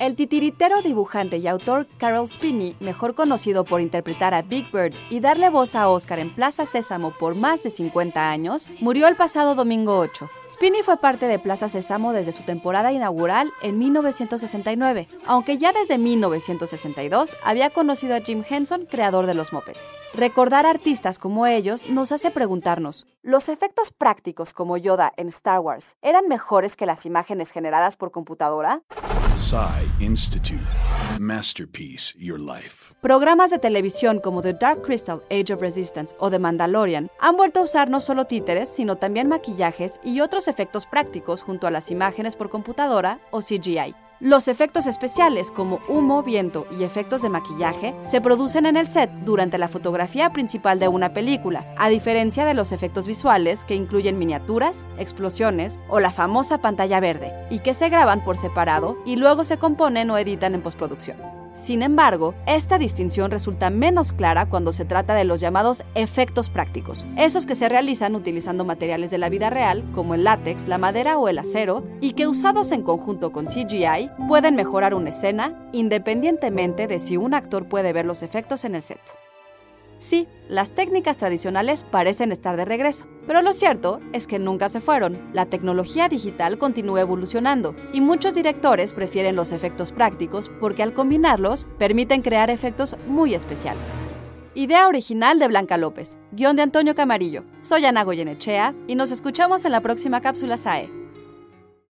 El titiritero, dibujante y autor Carol Spinney, mejor conocido por interpretar a Big Bird y darle voz a Oscar en Plaza Sésamo por más de 50 años, murió el pasado domingo 8. Spinney fue parte de Plaza Sésamo desde su temporada inaugural en 1969, aunque ya desde 1962 había conocido a Jim Henson, creador de los Muppets. Recordar artistas como ellos nos hace preguntarnos, ¿los efectos prácticos como Yoda en Star Wars eran mejores que las imágenes generadas por computadora? Institute. Masterpiece Your Life. Programas de televisión como The Dark Crystal, Age of Resistance o The Mandalorian han vuelto a usar no solo títeres, sino también maquillajes y otros efectos prácticos junto a las imágenes por computadora o CGI. Los efectos especiales como humo, viento y efectos de maquillaje se producen en el set durante la fotografía principal de una película, a diferencia de los efectos visuales que incluyen miniaturas, explosiones o la famosa pantalla verde, y que se graban por separado y luego se componen o editan en postproducción. Sin embargo, esta distinción resulta menos clara cuando se trata de los llamados efectos prácticos, esos que se realizan utilizando materiales de la vida real, como el látex, la madera o el acero, y que usados en conjunto con CGI pueden mejorar una escena independientemente de si un actor puede ver los efectos en el set. Sí, las técnicas tradicionales parecen estar de regreso, pero lo cierto es que nunca se fueron. La tecnología digital continúa evolucionando y muchos directores prefieren los efectos prácticos porque al combinarlos permiten crear efectos muy especiales. Idea original de Blanca López, guion de Antonio Camarillo. Soy Ana Goyenechea y nos escuchamos en la próxima cápsula SAE.